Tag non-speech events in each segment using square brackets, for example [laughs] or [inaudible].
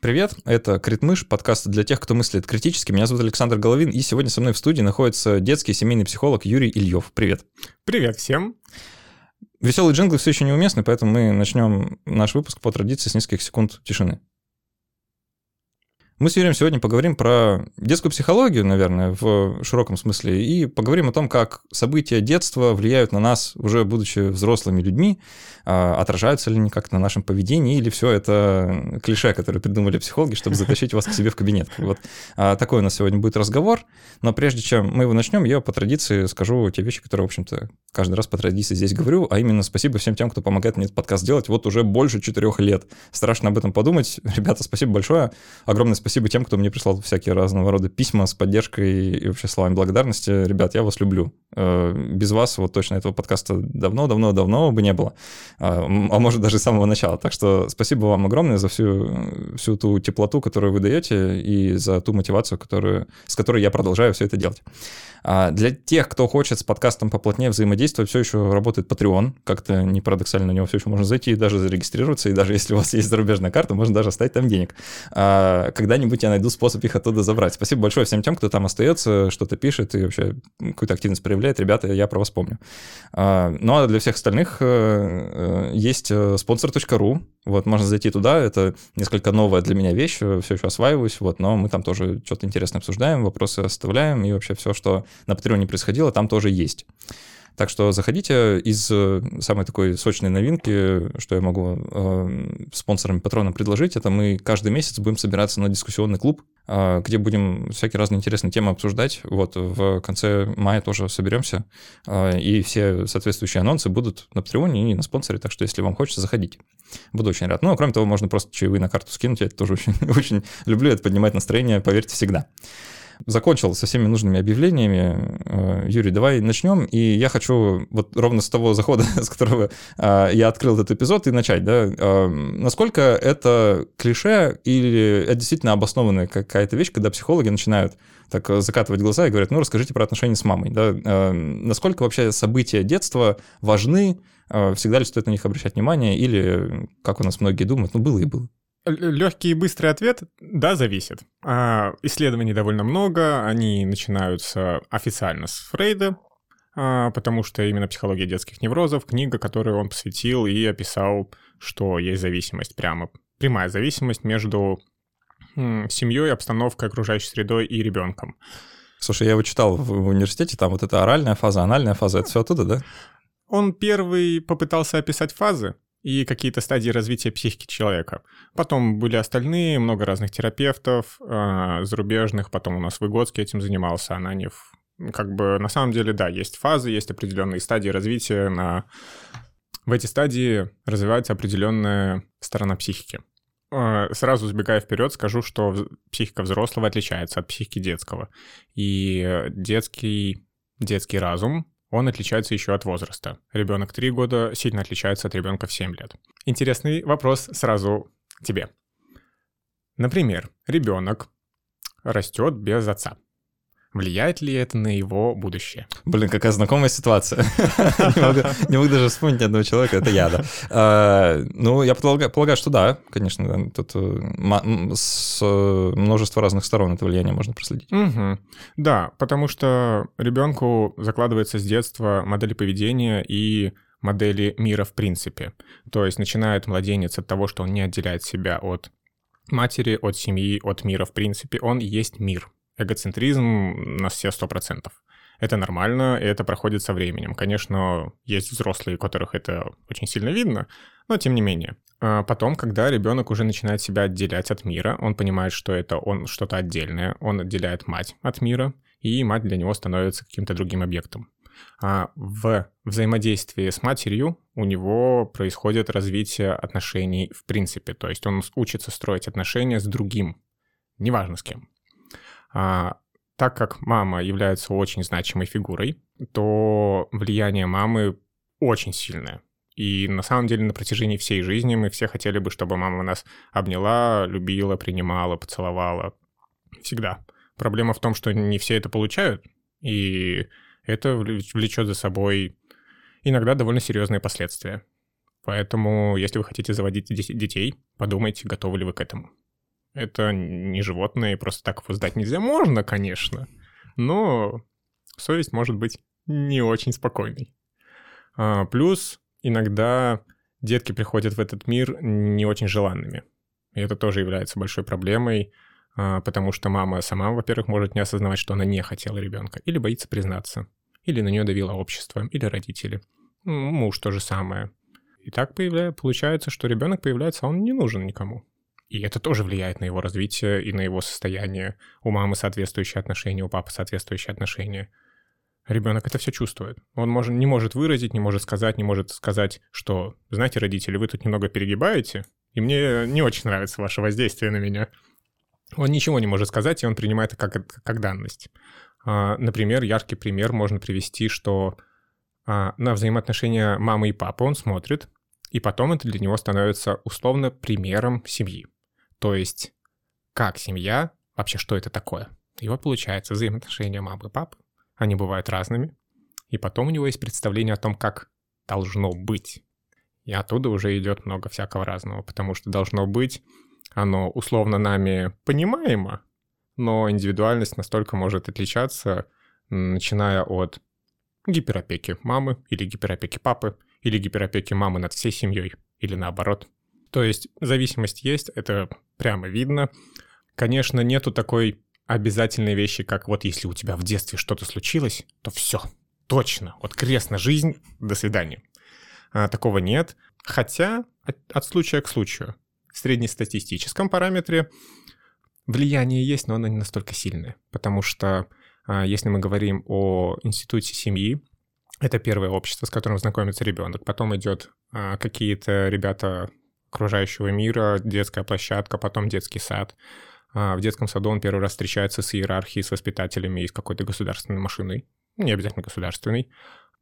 Привет, это Критмыш, подкаст для тех, кто мыслит критически. Меня зовут Александр Головин, и сегодня со мной в студии находится детский семейный психолог Юрий Ильев. Привет. Привет всем. Веселый джингл все еще неуместны, поэтому мы начнем наш выпуск по традиции с нескольких секунд тишины. Мы с Юрием сегодня поговорим про детскую психологию, наверное, в широком смысле, и поговорим о том, как события детства влияют на нас, уже будучи взрослыми людьми, а, отражаются ли они как-то на нашем поведении, или все это клише, которое придумали психологи, чтобы [laughs] затащить вас к себе в кабинет. Вот а, такой у нас сегодня будет разговор, но прежде чем мы его начнем, я по традиции скажу те вещи, которые, в общем-то, каждый раз по традиции здесь говорю, а именно спасибо всем тем, кто помогает мне этот подкаст делать вот уже больше четырех лет. Страшно об этом подумать. [laughs] Ребята, спасибо большое. Огромное спасибо спасибо тем, кто мне прислал всякие разного рода письма с поддержкой и вообще словами благодарности. Ребят, я вас люблю. Э, без вас вот точно этого подкаста давно-давно-давно бы не было. А, а может даже с самого начала. Так что спасибо вам огромное за всю, всю ту теплоту, которую вы даете, и за ту мотивацию, которую, с которой я продолжаю все это делать. А для тех, кто хочет с подкастом поплотнее взаимодействовать, все еще работает Patreon. Как-то не парадоксально на него все еще можно зайти и даже зарегистрироваться. И даже если у вас есть зарубежная карта, можно даже оставить там денег. А когда-нибудь я найду способ их оттуда забрать. Спасибо большое всем тем, кто там остается, что-то пишет и вообще какую-то активность проявляет. Ребята, я про вас помню. А, ну а для всех остальных э, э, есть э, sponsor.ru. Вот, можно зайти туда. Это несколько новая для меня вещь. Все еще осваиваюсь. Вот, но мы там тоже что-то интересное обсуждаем, вопросы оставляем. И вообще все, что на Патреоне происходило, там тоже есть. Так что заходите из э, самой такой сочной новинки, что я могу э, спонсорам патронам предложить, это мы каждый месяц будем собираться на дискуссионный клуб, э, где будем всякие разные интересные темы обсуждать. Вот в конце мая тоже соберемся, э, и все соответствующие анонсы будут на Патреоне и на спонсоре, так что если вам хочется, заходите. Буду очень рад. Ну, а кроме того, можно просто чаевые на карту скинуть, я это тоже очень, [laughs] очень люблю, это поднимает настроение, поверьте, всегда закончил со всеми нужными объявлениями. Э, Юрий, давай начнем. И я хочу вот ровно с того захода, [laughs] с которого э, я открыл этот эпизод, и начать. Да? Э, насколько это клише или это действительно обоснованная какая-то вещь, когда психологи начинают так закатывать глаза и говорят, ну, расскажите про отношения с мамой. Да? Насколько вообще события детства важны, всегда ли стоит на них обращать внимание, или, как у нас многие думают, ну, было и было. Легкий и быстрый ответ – да, зависит. А, исследований довольно много, они начинаются официально с Фрейда, а, потому что именно «Психология детских неврозов» — книга, которую он посвятил и описал, что есть зависимость прямо, прямая зависимость между семьей, обстановкой, окружающей средой и ребенком. Слушай, я его читал в университете, там вот эта оральная фаза, анальная фаза, это все оттуда, да? Он первый попытался описать фазы, и какие-то стадии развития психики человека. Потом были остальные, много разных терапевтов э, зарубежных, потом у нас Выгодский этим занимался, Ананев. Как бы на самом деле, да, есть фазы, есть определенные стадии развития. На... В эти стадии развивается определенная сторона психики. Э, сразу сбегая вперед, скажу, что психика взрослого отличается от психики детского. И детский, детский разум он отличается еще от возраста. Ребенок 3 года сильно отличается от ребенка в 7 лет. Интересный вопрос сразу тебе. Например, ребенок растет без отца. Влияет ли это на его будущее? Блин, какая знакомая ситуация. [laughs] Не могу даже вспомнить ни одного человека, это я, да. А, ну, я полагаю, что да, конечно, тут э, с множества разных сторон это влияние можно проследить. Да, потому что ребенку закладывается с детства модели поведения и модели мира в принципе. То есть начинает младенец от того, что он не отделяет себя от матери, от семьи, от мира в принципе. Он есть мир эгоцентризм на все сто процентов. Это нормально, и это проходит со временем. Конечно, есть взрослые, у которых это очень сильно видно, но тем не менее. А потом, когда ребенок уже начинает себя отделять от мира, он понимает, что это он что-то отдельное, он отделяет мать от мира, и мать для него становится каким-то другим объектом. А в взаимодействии с матерью у него происходит развитие отношений в принципе, то есть он учится строить отношения с другим, неважно с кем. А, так как мама является очень значимой фигурой, то влияние мамы очень сильное. И на самом деле на протяжении всей жизни мы все хотели бы, чтобы мама нас обняла, любила, принимала, поцеловала. Всегда. Проблема в том, что не все это получают, и это влечет за собой иногда довольно серьезные последствия. Поэтому, если вы хотите заводить детей, подумайте, готовы ли вы к этому. Это не животное, и просто так его сдать нельзя. Можно, конечно, но совесть может быть не очень спокойной. А, плюс иногда детки приходят в этот мир не очень желанными. И это тоже является большой проблемой, а, потому что мама сама, во-первых, может не осознавать, что она не хотела ребенка, или боится признаться, или на нее давило общество, или родители. Муж то же самое. И так появляется, получается, что ребенок появляется, а он не нужен никому. И это тоже влияет на его развитие и на его состояние. У мамы соответствующие отношения, у папы соответствующие отношения. Ребенок это все чувствует. Он может, не может выразить, не может сказать, не может сказать, что, знаете, родители, вы тут немного перегибаете, и мне не очень нравится ваше воздействие на меня. Он ничего не может сказать, и он принимает это как, как данность. А, например, яркий пример можно привести, что а, на взаимоотношения мамы и папы он смотрит, и потом это для него становится условно примером семьи. То есть, как семья, вообще что это такое? И вот получается взаимоотношения мамы и папы, они бывают разными, и потом у него есть представление о том, как должно быть. И оттуда уже идет много всякого разного, потому что должно быть, оно условно нами понимаемо, но индивидуальность настолько может отличаться, начиная от гиперопеки мамы или гиперопеки папы, или гиперопеки мамы над всей семьей, или наоборот. То есть зависимость есть, это прямо видно. Конечно, нету такой обязательной вещи, как вот если у тебя в детстве что-то случилось, то все, точно, вот крест на жизнь, до свидания. А, такого нет. Хотя от, от случая к случаю. В среднестатистическом параметре влияние есть, но оно не настолько сильное. Потому что а, если мы говорим о институте семьи, это первое общество, с которым знакомится ребенок. Потом идет а, какие-то ребята окружающего мира, детская площадка, потом детский сад. А, в детском саду он первый раз встречается с иерархией, с воспитателями и с какой-то государственной машиной. Не обязательно государственной.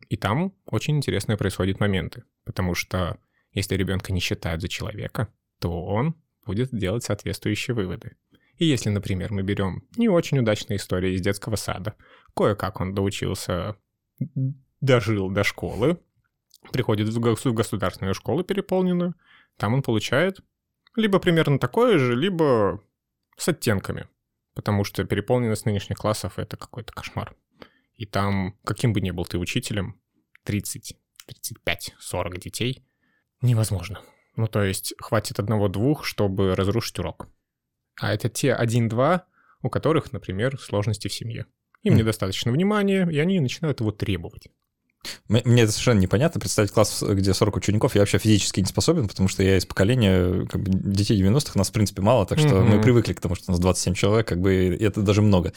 И там очень интересные происходят моменты. Потому что если ребенка не считают за человека, то он будет делать соответствующие выводы. И если, например, мы берем не очень удачные истории из детского сада, кое-как он доучился дожил до школы, приходит в государственную школу переполненную, там он получает либо примерно такое же, либо с оттенками, потому что переполненность нынешних классов — это какой-то кошмар. И там, каким бы ни был ты учителем, 30, 35, 40 детей невозможно. Ну, то есть хватит одного-двух, чтобы разрушить урок. А это те один-два, у которых, например, сложности в семье. Им mm. недостаточно внимания, и они начинают его требовать. Мне это совершенно непонятно. Представить класс, где 40 учеников, я вообще физически не способен, потому что я из поколения как бы, детей 90-х, нас, в принципе, мало, так что mm-hmm. мы привыкли к тому, что у нас 27 человек, как бы, и это даже много.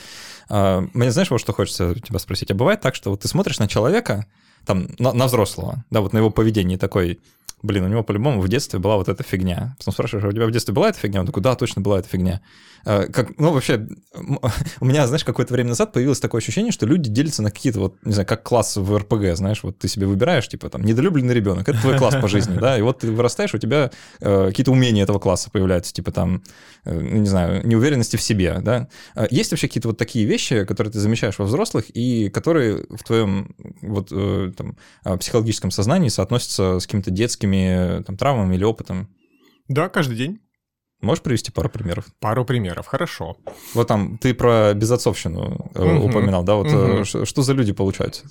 А, мне знаешь, вот что хочется тебя спросить? А бывает так, что вот ты смотришь на человека, там, на, на взрослого, да, вот на его поведение такой, блин, у него по-любому в детстве была вот эта фигня. Потом спрашиваешь, «А у тебя в детстве была эта фигня? Он такой, да, точно была эта фигня. А, как, ну, вообще, [laughs] у меня, знаешь, какое-то время назад появилось такое ощущение, что люди делятся на какие-то вот, не знаю, как класс в РПГ, знаешь, вот ты себе выбираешь, типа, там, недолюбленный ребенок, это твой класс по жизни, да, и вот ты вырастаешь, у тебя э, какие-то умения этого класса появляются, типа, там, э, не знаю, неуверенности в себе, да. А есть вообще какие-то вот такие вещи, которые ты замечаешь во взрослых и которые в твоем вот э, там, а, психологическом сознании соотносятся с какими-то детскими там, травмами или опытом? Да, каждый день. Можешь привести пару примеров? Пару примеров, хорошо. Вот там ты про безотцовщину угу. упоминал, да? Вот угу. что, что за люди получаются?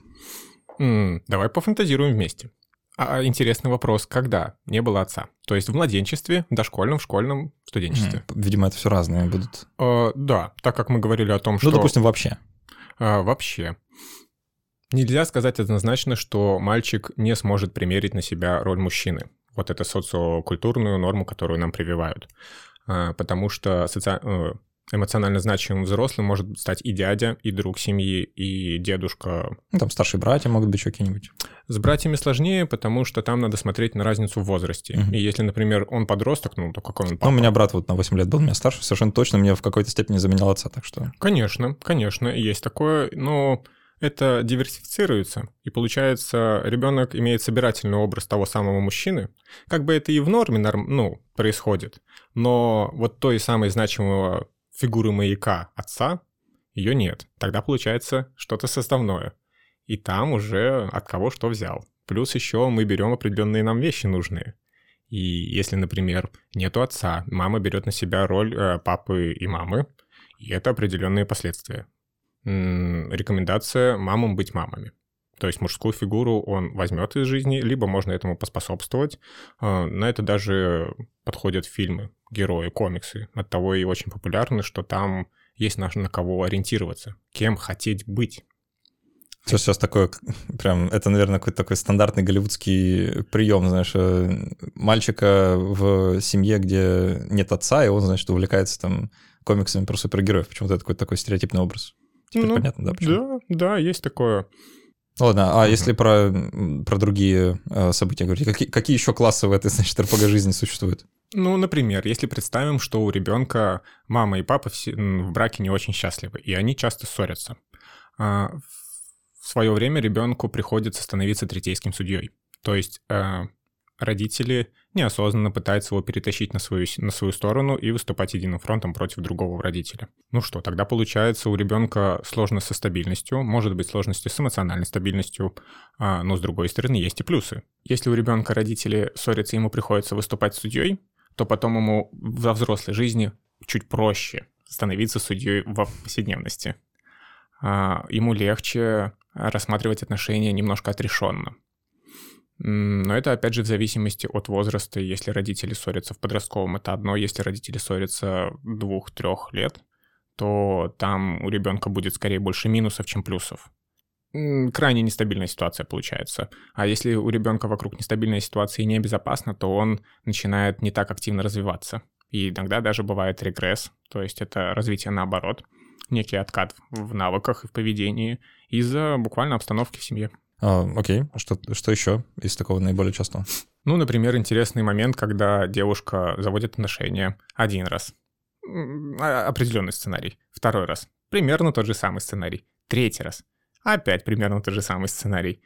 М-м, давай пофантазируем вместе. А, а интересный вопрос, когда не было отца? То есть в младенчестве, дошкольном, в школьном, студенчестве? Видимо, это все разные будут. А, да, так как мы говорили о том, ну, что... Ну, допустим, вообще. А, вообще. Нельзя сказать однозначно, что мальчик не сможет примерить на себя роль мужчины вот эту социокультурную норму, которую нам прививают. А, потому что соци... Э, эмоционально значимым взрослым может стать и дядя, и друг семьи, и дедушка. Ну, там старшие братья могут быть еще какие-нибудь. С братьями сложнее, потому что там надо смотреть на разницу в возрасте. Угу. И если, например, он подросток, ну, то какой он папа? Ну, у меня брат вот на 8 лет был, меня старше, совершенно точно мне в какой-то степени заменял отца, так что... Конечно, конечно, есть такое, но это диверсифицируется, и получается, ребенок имеет собирательный образ того самого мужчины. Как бы это и в норме норм, ну, происходит, но вот той самой значимого фигуры маяка отца ее нет. Тогда получается что-то составное. И там уже от кого что взял. Плюс еще мы берем определенные нам вещи нужные. И если, например, нету отца, мама берет на себя роль э, папы и мамы, и это определенные последствия. Рекомендация мамам быть мамами. То есть мужскую фигуру он возьмет из жизни, либо можно этому поспособствовать. Э, на это даже подходят фильмы, герои, комиксы. От того и очень популярны, что там есть на, на кого ориентироваться, кем хотеть быть. Все сейчас такое, [laughs] прям, это, наверное, какой-то такой стандартный голливудский прием, знаешь, э, мальчика в семье, где нет отца, и он, значит, увлекается там комиксами про супергероев. Почему-то это какой-то такой стереотипный образ. Теперь ну, понятно, да, почему? Да, да, есть такое. Ладно, а если про, про другие э, события говорить, какие, какие еще классы в этой, [laughs] значит, РПГ жизни существуют? Ну, например, если представим, что у ребенка мама и папа в, в браке не очень счастливы, и они часто ссорятся. А, в свое время ребенку приходится становиться третейским судьей. То есть э, родители неосознанно пытаются его перетащить на свою, на свою сторону и выступать единым фронтом против другого родителя. Ну что, тогда получается у ребенка сложность со стабильностью, может быть сложности с эмоциональной стабильностью, а, но с другой стороны есть и плюсы. Если у ребенка родители ссорятся, ему приходится выступать судьей, то потом ему во взрослой жизни чуть проще становиться судьей в повседневности. А, ему легче рассматривать отношения немножко отрешенно. Но это, опять же, в зависимости от возраста. Если родители ссорятся в подростковом, это одно. Если родители ссорятся двух-трех лет, то там у ребенка будет скорее больше минусов, чем плюсов. Крайне нестабильная ситуация получается. А если у ребенка вокруг нестабильная ситуация и небезопасна, то он начинает не так активно развиваться. И иногда даже бывает регресс, то есть это развитие наоборот, некий откат в навыках и в поведении из-за буквально обстановки в семье. А, окей, а что, что еще из такого наиболее частого? Ну, например, интересный момент, когда девушка заводит отношения один раз. А, определенный сценарий. Второй раз. Примерно тот же самый сценарий. Третий раз. Опять примерно тот же самый сценарий.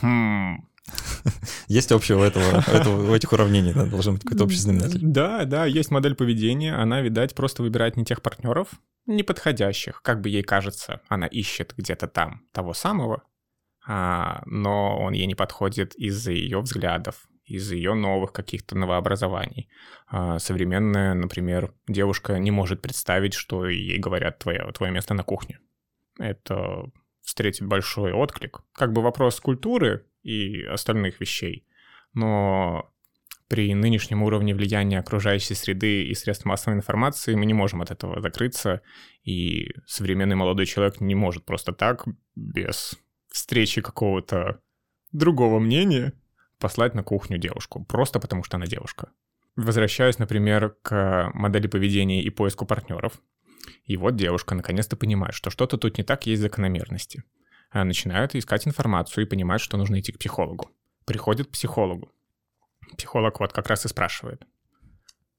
Хм, [laughs] есть общего у этого, этого, у этих уравнений, да, должен быть какой-то общий знаменатель. Да, да, есть модель поведения, она, видать, просто выбирает не тех партнеров, неподходящих, как бы ей кажется, она ищет где-то там того самого, но он ей не подходит из-за ее взглядов, из-за ее новых каких-то новообразований. А, современная, например, девушка не может представить, что ей говорят твое, твое место на кухне. Это встретит большой отклик. Как бы вопрос культуры и остальных вещей, но при нынешнем уровне влияния окружающей среды и средств массовой информации мы не можем от этого закрыться, и современный молодой человек не может просто так, без встречи какого-то другого мнения послать на кухню девушку, просто потому что она девушка. Возвращаюсь, например, к модели поведения и поиску партнеров. И вот девушка наконец-то понимает, что что-то тут не так, есть закономерности. Она начинает искать информацию и понимает, что нужно идти к психологу. Приходит к психологу. Психолог вот как раз и спрашивает,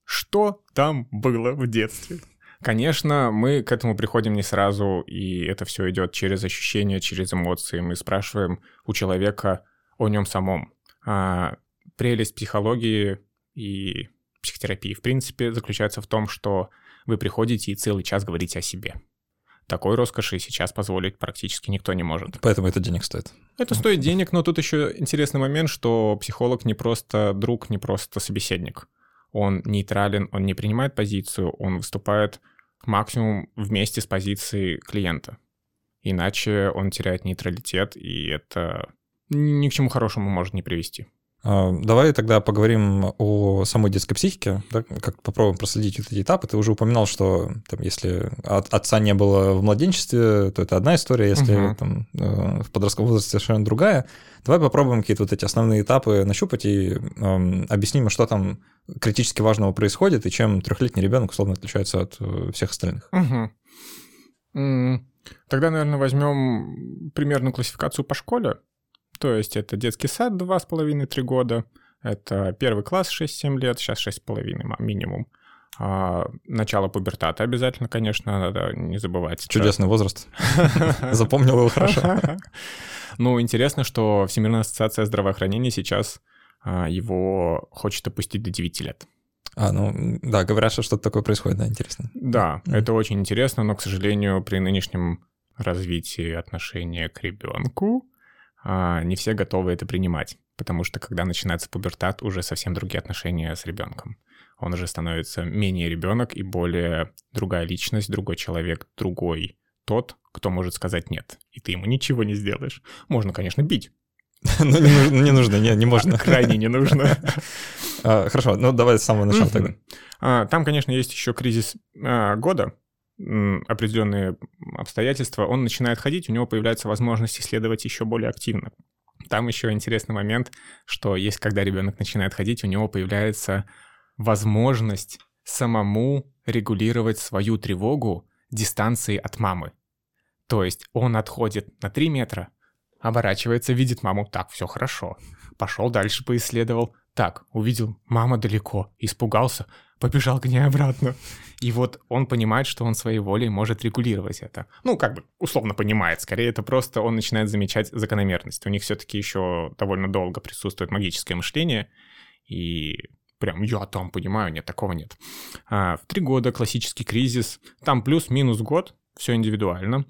что там было в детстве? Конечно, мы к этому приходим не сразу, и это все идет через ощущения, через эмоции. Мы спрашиваем у человека о нем самом. А прелесть психологии и психотерапии, в принципе, заключается в том, что вы приходите и целый час говорите о себе. Такой роскоши сейчас позволить практически никто не может. Поэтому это денег стоит. Это стоит денег, но тут еще интересный момент, что психолог не просто друг, не просто собеседник. Он нейтрален, он не принимает позицию, он выступает максимум вместе с позицией клиента. Иначе он теряет нейтралитет, и это ни к чему хорошему может не привести. А, давай тогда поговорим о самой детской психике, да, как попробуем проследить вот эти этапы. Ты уже упоминал, что там, если от отца не было в младенчестве, то это одна история, если угу. там, э, в подростковом возрасте совершенно другая. Давай попробуем какие-то вот эти основные этапы нащупать и э, объясним, что там критически важного происходит и чем трехлетний ребенок условно отличается от э, всех остальных. Угу. Тогда, наверное, возьмем примерную классификацию по школе. То есть это детский сад 2,5-3 года, это первый класс 6-7 лет, сейчас 6,5 минимум. А, начало пубертата обязательно, конечно, надо не забывать. Чудесный возраст. [laughs] Запомнил его хорошо. [laughs] Ну, интересно, что Всемирная ассоциация здравоохранения сейчас а, его хочет опустить до 9 лет. А, ну, да, говорят, что что-то такое происходит, да, интересно. Да, это очень интересно, но, к сожалению, при нынешнем развитии отношения к ребенку не все готовы это принимать, потому что когда начинается пубертат, уже совсем другие отношения с ребенком. Он уже становится менее ребенок и более другая личность, другой человек, другой тот, кто может сказать нет, и ты ему ничего не сделаешь. Можно, конечно, бить. [laughs] Ну, не нужно, не не, не можно. Крайне не нужно. [laughs] А, хорошо, ну давай с самого начала тогда. А, там, конечно, есть еще кризис а, года, определенные обстоятельства. Он начинает ходить, у него появляется возможность исследовать еще более активно. Там еще интересный момент, что есть, когда ребенок начинает ходить, у него появляется возможность самому регулировать свою тревогу дистанции от мамы. То есть он отходит на 3 метра, оборачивается, видит маму, так, все хорошо. Пошел дальше поисследовал, так, увидел, мама далеко, испугался, побежал к ней обратно. И вот он понимает, что он своей волей может регулировать это. Ну, как бы условно понимает, скорее это просто он начинает замечать закономерность. У них все-таки еще довольно долго присутствует магическое мышление, и прям я там понимаю, нет, такого нет. А, в три года классический кризис, там плюс-минус год, все индивидуально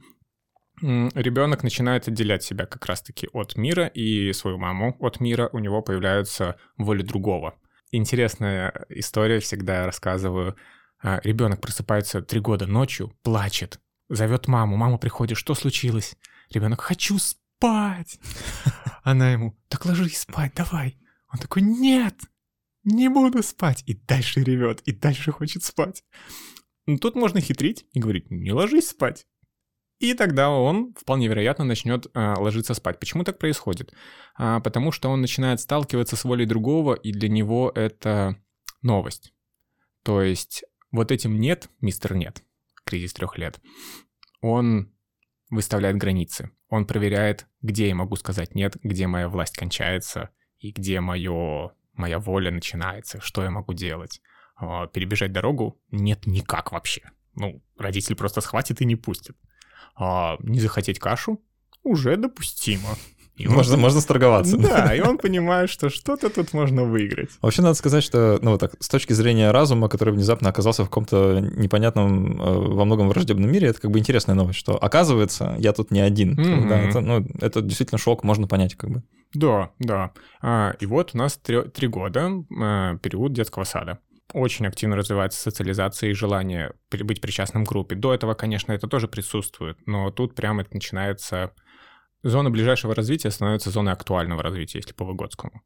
ребенок начинает отделять себя как раз-таки от мира и свою маму от мира, у него появляется воля другого. Интересная история, всегда рассказываю. А, ребенок просыпается три года ночью, плачет, зовет маму, мама приходит, что случилось? Ребенок, хочу спать. [laughs] Она ему, так ложись спать, давай. Он такой, нет, не буду спать. И дальше ревет, и дальше хочет спать. Ну, тут можно хитрить и говорить, не ложись спать. И тогда он, вполне вероятно, начнет э, ложиться спать. Почему так происходит? А, потому что он начинает сталкиваться с волей другого, и для него это новость. То есть вот этим «нет», мистер «нет», кризис трех лет, он выставляет границы. Он проверяет, где я могу сказать «нет», где моя власть кончается, и где мое, моя воля начинается, что я могу делать. А, перебежать дорогу нет никак вообще. Ну, родитель просто схватит и не пустит а не захотеть кашу уже допустимо. [laughs] И можно, он... можно сторговаться. Да, и он понимает, что что-то тут можно выиграть. Вообще надо сказать, что, ну вот так, с точки зрения разума, который внезапно оказался в каком-то непонятном, э, во многом враждебном мире, это как бы интересная новость, что оказывается, я тут не один. Mm-hmm. Да, это, ну, это действительно шок, можно понять как бы. Да, да. А, и вот у нас три, три года, а, период детского сада очень активно развивается социализация и желание быть причастным к группе. До этого, конечно, это тоже присутствует, но тут прямо это начинается... Зона ближайшего развития становится зоной актуального развития, если по Выгодскому.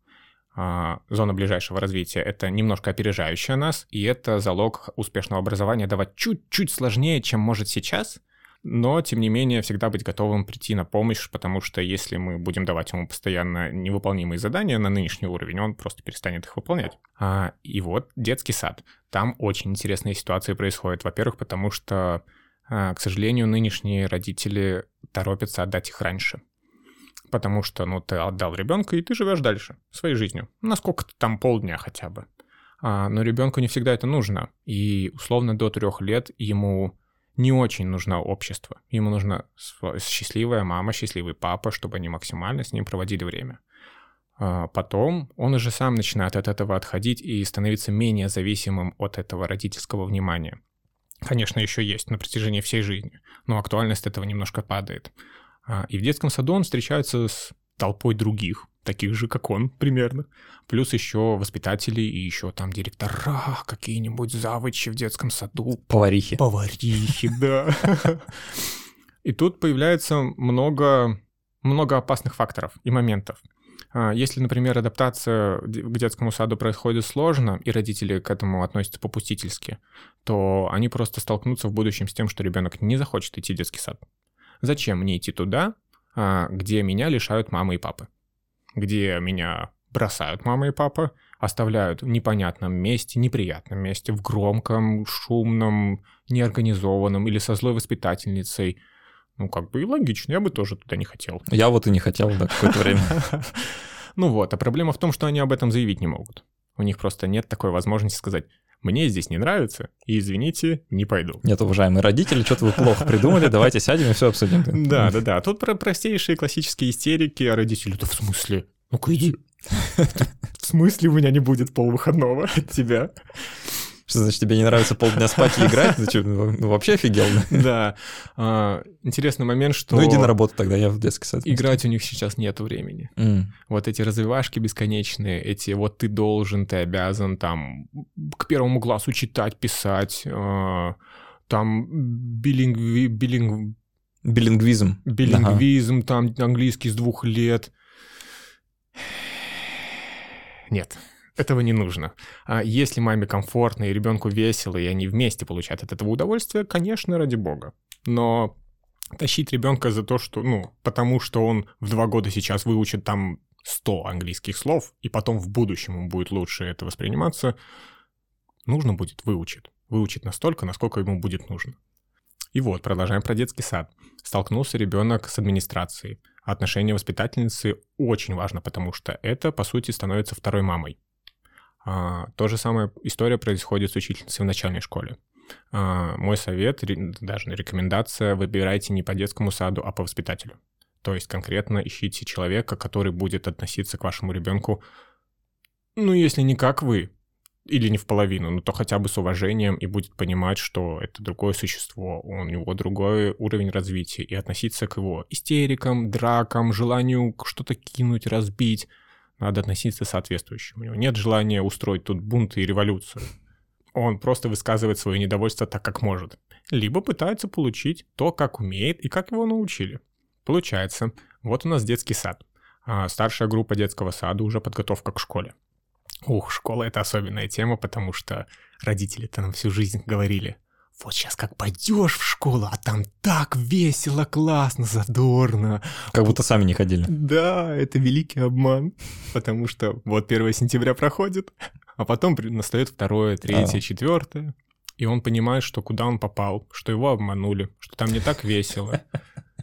А, зона ближайшего развития — это немножко опережающая нас, и это залог успешного образования давать чуть-чуть сложнее, чем может сейчас, но, тем не менее, всегда быть готовым прийти на помощь, потому что если мы будем давать ему постоянно невыполнимые задания на нынешний уровень, он просто перестанет их выполнять. А, и вот детский сад. Там очень интересные ситуации происходят. Во-первых, потому что, а, к сожалению, нынешние родители торопятся отдать их раньше. Потому что, ну, ты отдал ребенка, и ты живешь дальше, своей жизнью. Насколько-то там полдня хотя бы. А, но ребенку не всегда это нужно. И условно до трех лет ему не очень нужно общество. Ему нужна счастливая мама, счастливый папа, чтобы они максимально с ним проводили время. А потом он уже сам начинает от этого отходить и становиться менее зависимым от этого родительского внимания. Конечно, еще есть на протяжении всей жизни, но актуальность этого немножко падает. А, и в детском саду он встречается с толпой других, таких же, как он, примерно. Плюс еще воспитатели и еще там директора, какие-нибудь завучи в детском саду. Поварихи. Поварихи, да. И тут появляется много, много опасных факторов и моментов. А, если, например, адаптация к детскому саду происходит сложно, и родители к этому относятся попустительски, то они просто столкнутся в будущем с тем, что ребенок не захочет идти в детский сад. Зачем мне идти туда, где меня лишают мамы и папы? где меня бросают мама и папа, оставляют в непонятном месте, неприятном месте, в громком, шумном, неорганизованном или со злой воспитательницей. Ну, как бы и логично, я бы тоже туда не хотел. Я вот и не хотел, да, какое-то время. [laughs] Ну вот, а проблема в том, что они об этом заявить не могут. У них просто нет такой возможности сказать, мне здесь не нравится, и, извините, не пойду. Нет, уважаемые родители, что-то вы плохо придумали, давайте сядем и все обсудим. Да, да, да. Тут про простейшие классические истерики, а родители, да в смысле? Ну-ка иди. [laughs] В смысле у меня не будет полвыходного от тебя? Что значит, тебе не нравится полдня спать и играть? Что, ну, вообще офигел? [laughs] Да. А, интересный момент, что... Ну иди на работу тогда, я в детский сад. Играть у них сейчас нет времени. Вот эти развивашки бесконечные, эти вот ты должен, ты обязан там к первому классу читать, писать, а, там билингви, билинг... Билингвизм. билингвизм, там английский с двух лет. Нет, этого не нужно. А если маме комфортно и ребенку весело, и они вместе получают от этого удовольствие, конечно, ради бога. Но тащить ребенка за то, что, ну, потому что он в два года сейчас выучит там 100 английских слов, и потом в будущем ему будет лучше это восприниматься, нужно будет выучить. Выучить настолько, насколько ему будет нужно. И вот, продолжаем про детский сад. Столкнулся ребенок с администрацией. Отношение воспитательницы очень важно, потому что это, по сути, становится второй мамой. А, то же самое история происходит с учительницей в начальной школе. А, мой совет, даже рекомендация, выбирайте не по детскому саду, а по воспитателю. То есть конкретно ищите человека, который будет относиться к вашему ребенку, ну, если не как вы, или не в половину, но то хотя бы с уважением и будет понимать, что это другое существо, у него другой уровень развития, и относиться к его истерикам, дракам, желанию что-то кинуть, разбить, надо относиться соответствующе. У него нет желания устроить тут бунт и революцию. Он просто высказывает свое недовольство так, как может. Либо пытается получить то, как умеет и как его научили. Получается, вот у нас детский сад. А старшая группа детского сада уже подготовка к школе. Ух, школа — это особенная тема, потому что родители-то нам всю жизнь говорили, вот сейчас как пойдешь в школу, а там так весело, классно, задорно. Как будто сами не ходили. Да, это великий обман, потому что вот 1 сентября проходит, а потом настает второе, третье, а. четвертое, и он понимает, что куда он попал, что его обманули, что там не так весело.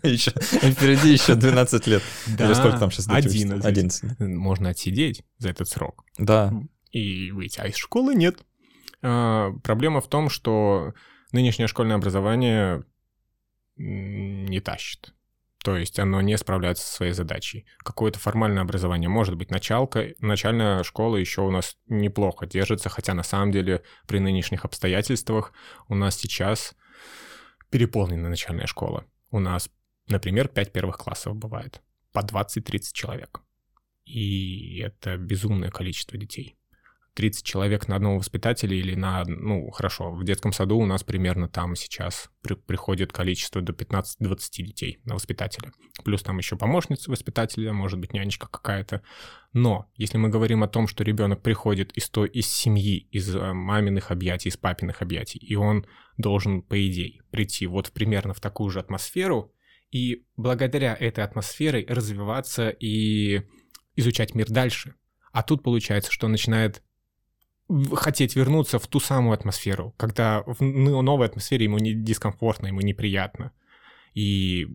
Еще, впереди еще 12 лет. Да, Или сколько там сейчас 11. 11. Можно отсидеть за этот срок. Да. И выйти. А из школы нет. А, проблема в том, что нынешнее школьное образование не тащит. То есть оно не справляется со своей задачей. Какое-то формальное образование может быть началка. Начальная школа еще у нас неплохо держится, хотя на самом деле при нынешних обстоятельствах у нас сейчас переполнена начальная школа. У нас, например, 5 первых классов бывает. По 20-30 человек. И это безумное количество детей. 30 человек на одного воспитателя или на, ну, хорошо, в детском саду у нас примерно там сейчас при, приходит количество до 15-20 детей на воспитателя. Плюс там еще помощница воспитателя, может быть, нянечка какая-то. Но если мы говорим о том, что ребенок приходит из той, из семьи, из э, маминых объятий, из папиных объятий, и он должен, по идее, прийти вот примерно в такую же атмосферу, и благодаря этой атмосфере развиваться и изучать мир дальше. А тут получается, что начинает хотеть вернуться в ту самую атмосферу, когда в новой атмосфере ему не дискомфортно, ему неприятно. И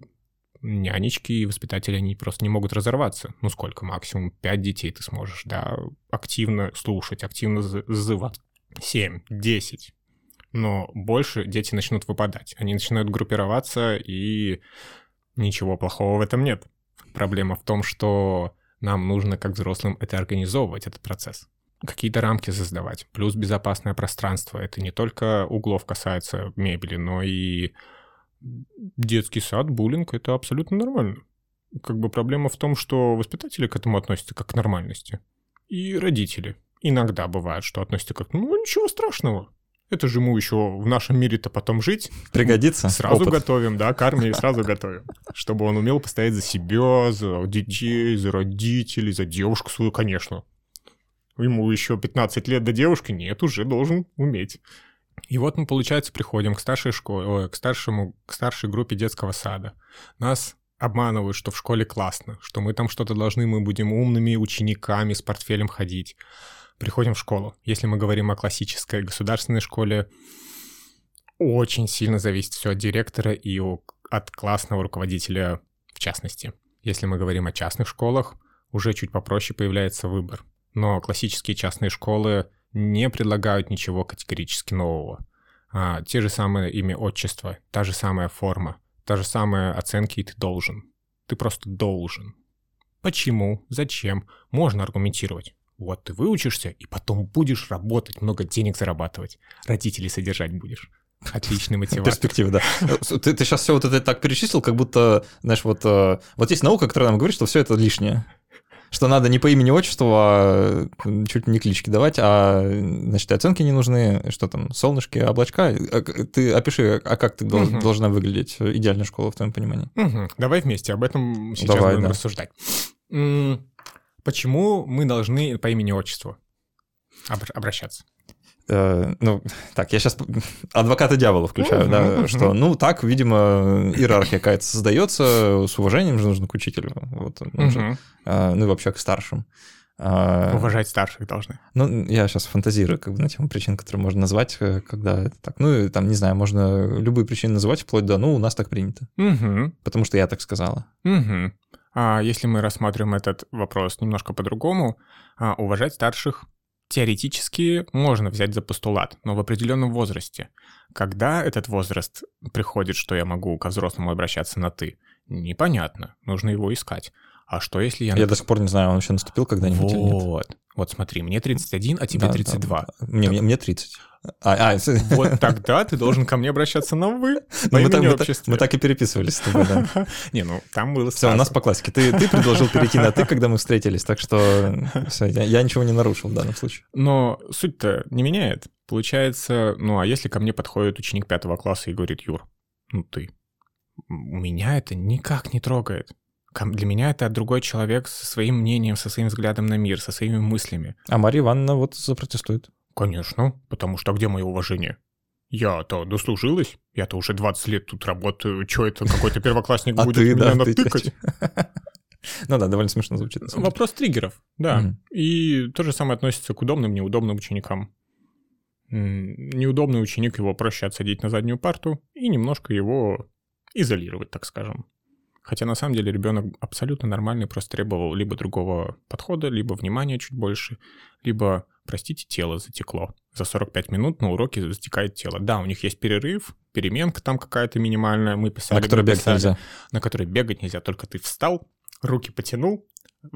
нянечки и воспитатели, они просто не могут разорваться. Ну сколько, максимум пять детей ты сможешь, да, активно слушать, активно зазывать. Семь, десять. Но больше дети начнут выпадать. Они начинают группироваться, и ничего плохого в этом нет. Проблема в том, что нам нужно, как взрослым, это организовывать, этот процесс какие-то рамки создавать. Плюс безопасное пространство. Это не только углов касается мебели, но и детский сад, буллинг — это абсолютно нормально. Как бы проблема в том, что воспитатели к этому относятся как к нормальности. И родители. Иногда бывает, что относятся как, ну, ничего страшного. Это же ему еще в нашем мире-то потом жить. Пригодится. [laughs] Сразу опыт. готовим, да, к армии сразу готовим. Чтобы он умел постоять за себя, за детей, за родителей, за девушку свою, конечно ему еще 15 лет до девушки, нет, уже должен уметь. И вот мы, получается, приходим к старшей школе, к старшему, к старшей группе детского сада. Нас обманывают, что в школе классно, что мы там что-то должны, мы будем умными учениками с портфелем ходить. Приходим в школу. Если мы говорим о классической государственной школе, очень сильно зависит все от директора и от классного руководителя в частности. Если мы говорим о частных школах, уже чуть попроще появляется выбор но классические частные школы не предлагают ничего категорически нового. А, те же самые имя, отчество, та же самая форма, та же самая оценки, и ты должен. Ты просто должен. Почему? Зачем? Можно аргументировать. Вот ты выучишься, и потом будешь работать, много денег зарабатывать. Родителей содержать будешь. Отличный [laughs] мотиватор. Перспектива, да. Ты, ты сейчас все вот это так перечислил, как будто, знаешь, вот, э, вот есть наука, которая нам говорит, что все это лишнее. Что надо не по имени отчеству, а чуть не клички давать, а, значит, оценки не нужны, что там, солнышки, облачка. А ты опиши, а как ты угу. должна выглядеть идеальная школа в твоем понимании? Угу. Давай вместе об этом сейчас Давай, будем да. рассуждать. Почему мы должны по имени отчеству обращаться? Э, ну, так, я сейчас адвоката дьявола включаю, да, что, ну, так, видимо, иерархия какая-то создается, с уважением же нужно к учителю, вот, нужно, а, ну и вообще к старшим. А, Уважать старших должны. Ну, я сейчас фантазирую как бы на тему причин, которые можно назвать, э, когда это так. Ну, и там, не знаю, можно любые причины называть, вплоть до, ну, у нас так принято. Угу. Потому что я так сказала. Угу. А если мы рассматриваем этот вопрос немножко по-другому, а, уважать старших теоретически можно взять за постулат, но в определенном возрасте. Когда этот возраст приходит, что я могу ко взрослому обращаться на «ты», непонятно, нужно его искать. А что если я... Я до сих пор не знаю, он еще наступил когда-нибудь Вот. Вот смотри, мне 31, а тебе да, 32. Да. Мне, мне, мне 30. А, а, вот [laughs] тогда ты должен ко мне обращаться на «вы» мы, так, мы, мы так и переписывались с тобой, да. [laughs] Не, ну там было Все, у нас по классике. Ты, ты предложил перейти на «ты», когда мы встретились, так что [laughs] все, я, я ничего не нарушил в данном случае. Но суть-то не меняет. Получается, ну а если ко мне подходит ученик пятого класса и говорит, Юр, ну ты, меня это никак не трогает. Для меня это другой человек со своим мнением, со своим взглядом на мир, со своими мыслями. А Мария Ивановна вот запротестует. Конечно, потому что где мое уважение? Я-то дослужилась, я-то уже 20 лет тут работаю, что это какой-то первоклассник [laughs] а будет меня натыкать? [laughs] Ну да, довольно смешно звучит. Вопрос триггеров, да. И то же самое относится к удобным, неудобным ученикам. Неудобный ученик, его проще отсадить на заднюю парту и немножко его изолировать, так скажем. Хотя на самом деле ребенок абсолютно нормальный, просто требовал либо другого подхода, либо внимания чуть больше, либо, простите, тело затекло. За 45 минут на уроке затекает тело. Да, у них есть перерыв, переменка там какая-то минимальная, мы писали. На которой бегать нельзя. На которой бегать нельзя, только ты встал, руки потянул,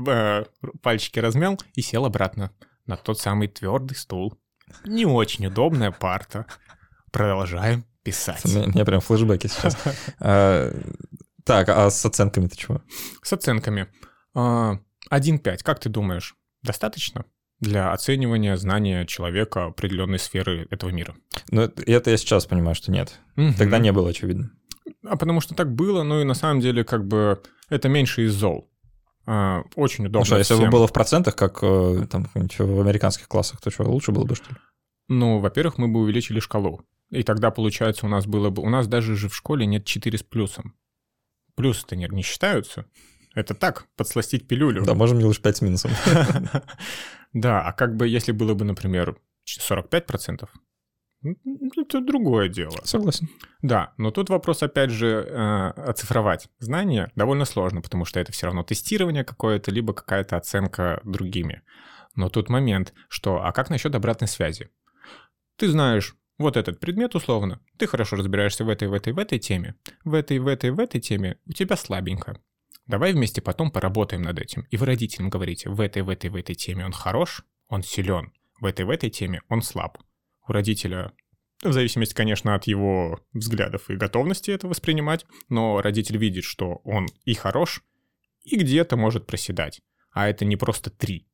э, пальчики размял и сел обратно на тот самый твердый стул. Не очень удобная парта. Продолжаем писать. У меня прям флешбеки сейчас. [laughs] А, так, а с оценками-то чего? С оценками. 1.5. А, как ты думаешь, достаточно для оценивания знания человека определенной сферы этого мира? Ну, это я сейчас понимаю, что нет. Угу. Тогда не было, очевидно. А потому что так было, ну и на самом деле как бы это меньше из зол. А, очень удобно. Ну что, если бы было в процентах, как э, там в американских классах, то что, лучше было бы, что ли? Ну, во-первых, мы бы увеличили шкалу. И тогда, получается, у нас было бы... У нас даже же в школе нет 4 с плюсом. Плюсы-то не, не считаются. Это так, подсластить пилюлю. Да, можем не лишь 5 с минусом. [laughs] Да, а как бы если было бы, например, 45%, это другое дело. Согласен. Да, но тут вопрос, опять же, э, оцифровать знания довольно сложно, потому что это все равно тестирование какое-то, либо какая-то оценка другими. Но тут момент, что, а как насчет обратной связи? Ты знаешь вот этот предмет условно, ты хорошо разбираешься в этой, в этой, в этой теме, в этой, в этой, в этой теме у тебя слабенько. Давай вместе потом поработаем над этим. И вы родителям говорите, в этой, в этой, в этой теме он хорош, он силен, в этой, в этой теме он слаб. У родителя, в зависимости, конечно, от его взглядов и готовности это воспринимать, но родитель видит, что он и хорош, и где-то может проседать. А это не просто три.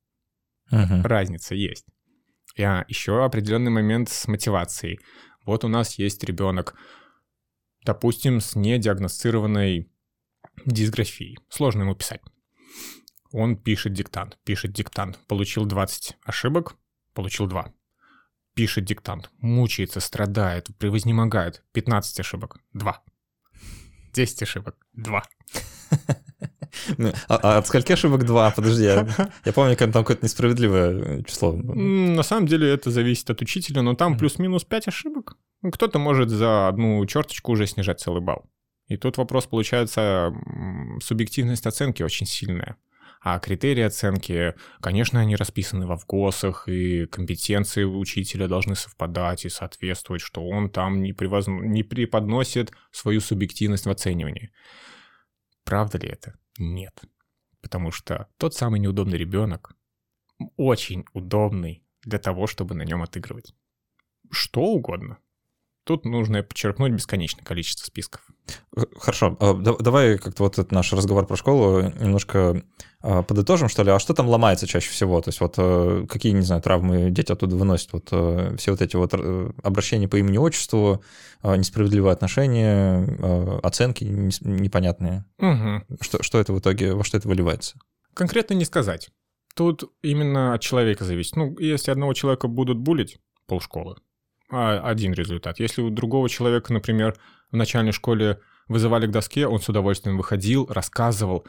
Uh-huh. Разница есть. А еще определенный момент с мотивацией. Вот у нас есть ребенок, допустим, с недиагностированной дисграфией. Сложно ему писать. Он пишет диктант, пишет диктант, получил 20 ошибок, получил 2. Пишет диктант, мучается, страдает, превознемогает. 15 ошибок, 2. 10 ошибок, 2. Ну, а, а от скольки ошибок два? Подожди, я, помню, там какое-то несправедливое число. На самом деле это зависит от учителя, но там плюс-минус 5 ошибок. Кто-то может за одну черточку уже снижать целый балл. И тут вопрос, получается, субъективность оценки очень сильная. А критерии оценки, конечно, они расписаны во ВГОСах, и компетенции учителя должны совпадать и соответствовать, что он там не, превоз... не преподносит свою субъективность в оценивании. Правда ли это? Нет. Потому что тот самый неудобный ребенок очень удобный для того, чтобы на нем отыгрывать. Что угодно. Тут нужно подчеркнуть бесконечное количество списков. Хорошо, а, давай как-то вот этот наш разговор про школу немножко а, подытожим, что ли. А что там ломается чаще всего? То есть вот э, какие, не знаю, травмы дети оттуда выносят? Вот э, все вот эти вот э, обращения по имени-отчеству, несправедливые отношения, оценки непонятные. Угу. Что, что это в итоге, во что это выливается? Конкретно не сказать. Тут именно от человека зависит. Ну, если одного человека будут булить, полшколы, один результат. Если у другого человека, например, в начальной школе вызывали к доске, он с удовольствием выходил, рассказывал,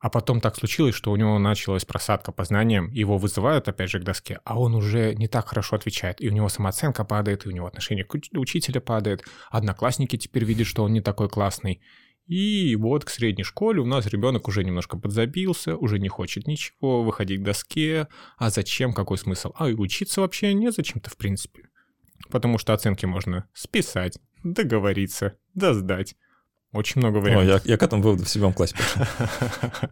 а потом так случилось, что у него началась просадка по знаниям, его вызывают опять же к доске, а он уже не так хорошо отвечает, и у него самооценка падает, и у него отношение к учителя падает, одноклассники теперь видят, что он не такой классный. И вот к средней школе у нас ребенок уже немножко подзабился, уже не хочет ничего, выходить к доске. А зачем, какой смысл? А и учиться вообще не зачем-то в принципе потому что оценки можно списать, договориться, да сдать. Очень много вариантов. О, я, я к этому выводу в седьмом классе пришел. [laughs]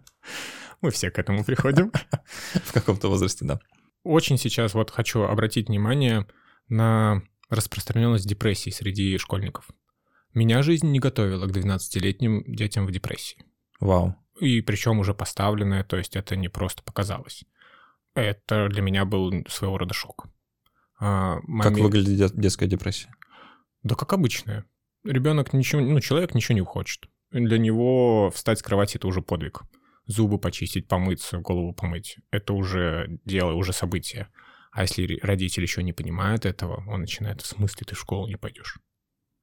Мы все к этому приходим. [laughs] В каком-то возрасте, да. Очень сейчас вот хочу обратить внимание на распространенность депрессии среди школьников. Меня жизнь не готовила к 12-летним детям в депрессии. Вау. И причем уже поставленная, то есть это не просто показалось. Это для меня был своего рода шок. А, маме... Как выглядит детская депрессия? Да как обычная. Ребенок ничего, ну, человек ничего не хочет. Для него встать с кровати — это уже подвиг. Зубы почистить, помыться, голову помыть — это уже дело, уже событие. А если родитель еще не понимает этого, он начинает, в смысле ты в школу не пойдешь?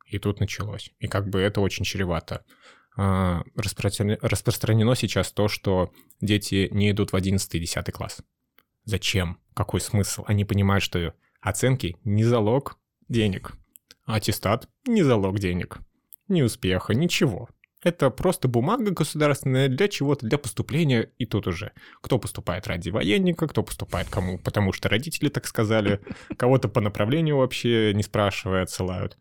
И тут началось. И как бы это очень чревато. А, распространено сейчас то, что дети не идут в 11-10 класс. Зачем? Какой смысл? Они понимают, что Оценки – не залог денег. Аттестат – не залог денег. Ни успеха, ничего. Это просто бумага государственная для чего-то, для поступления, и тут уже. Кто поступает ради военника, кто поступает кому, потому что родители так сказали, кого-то по направлению вообще не спрашивая отсылают.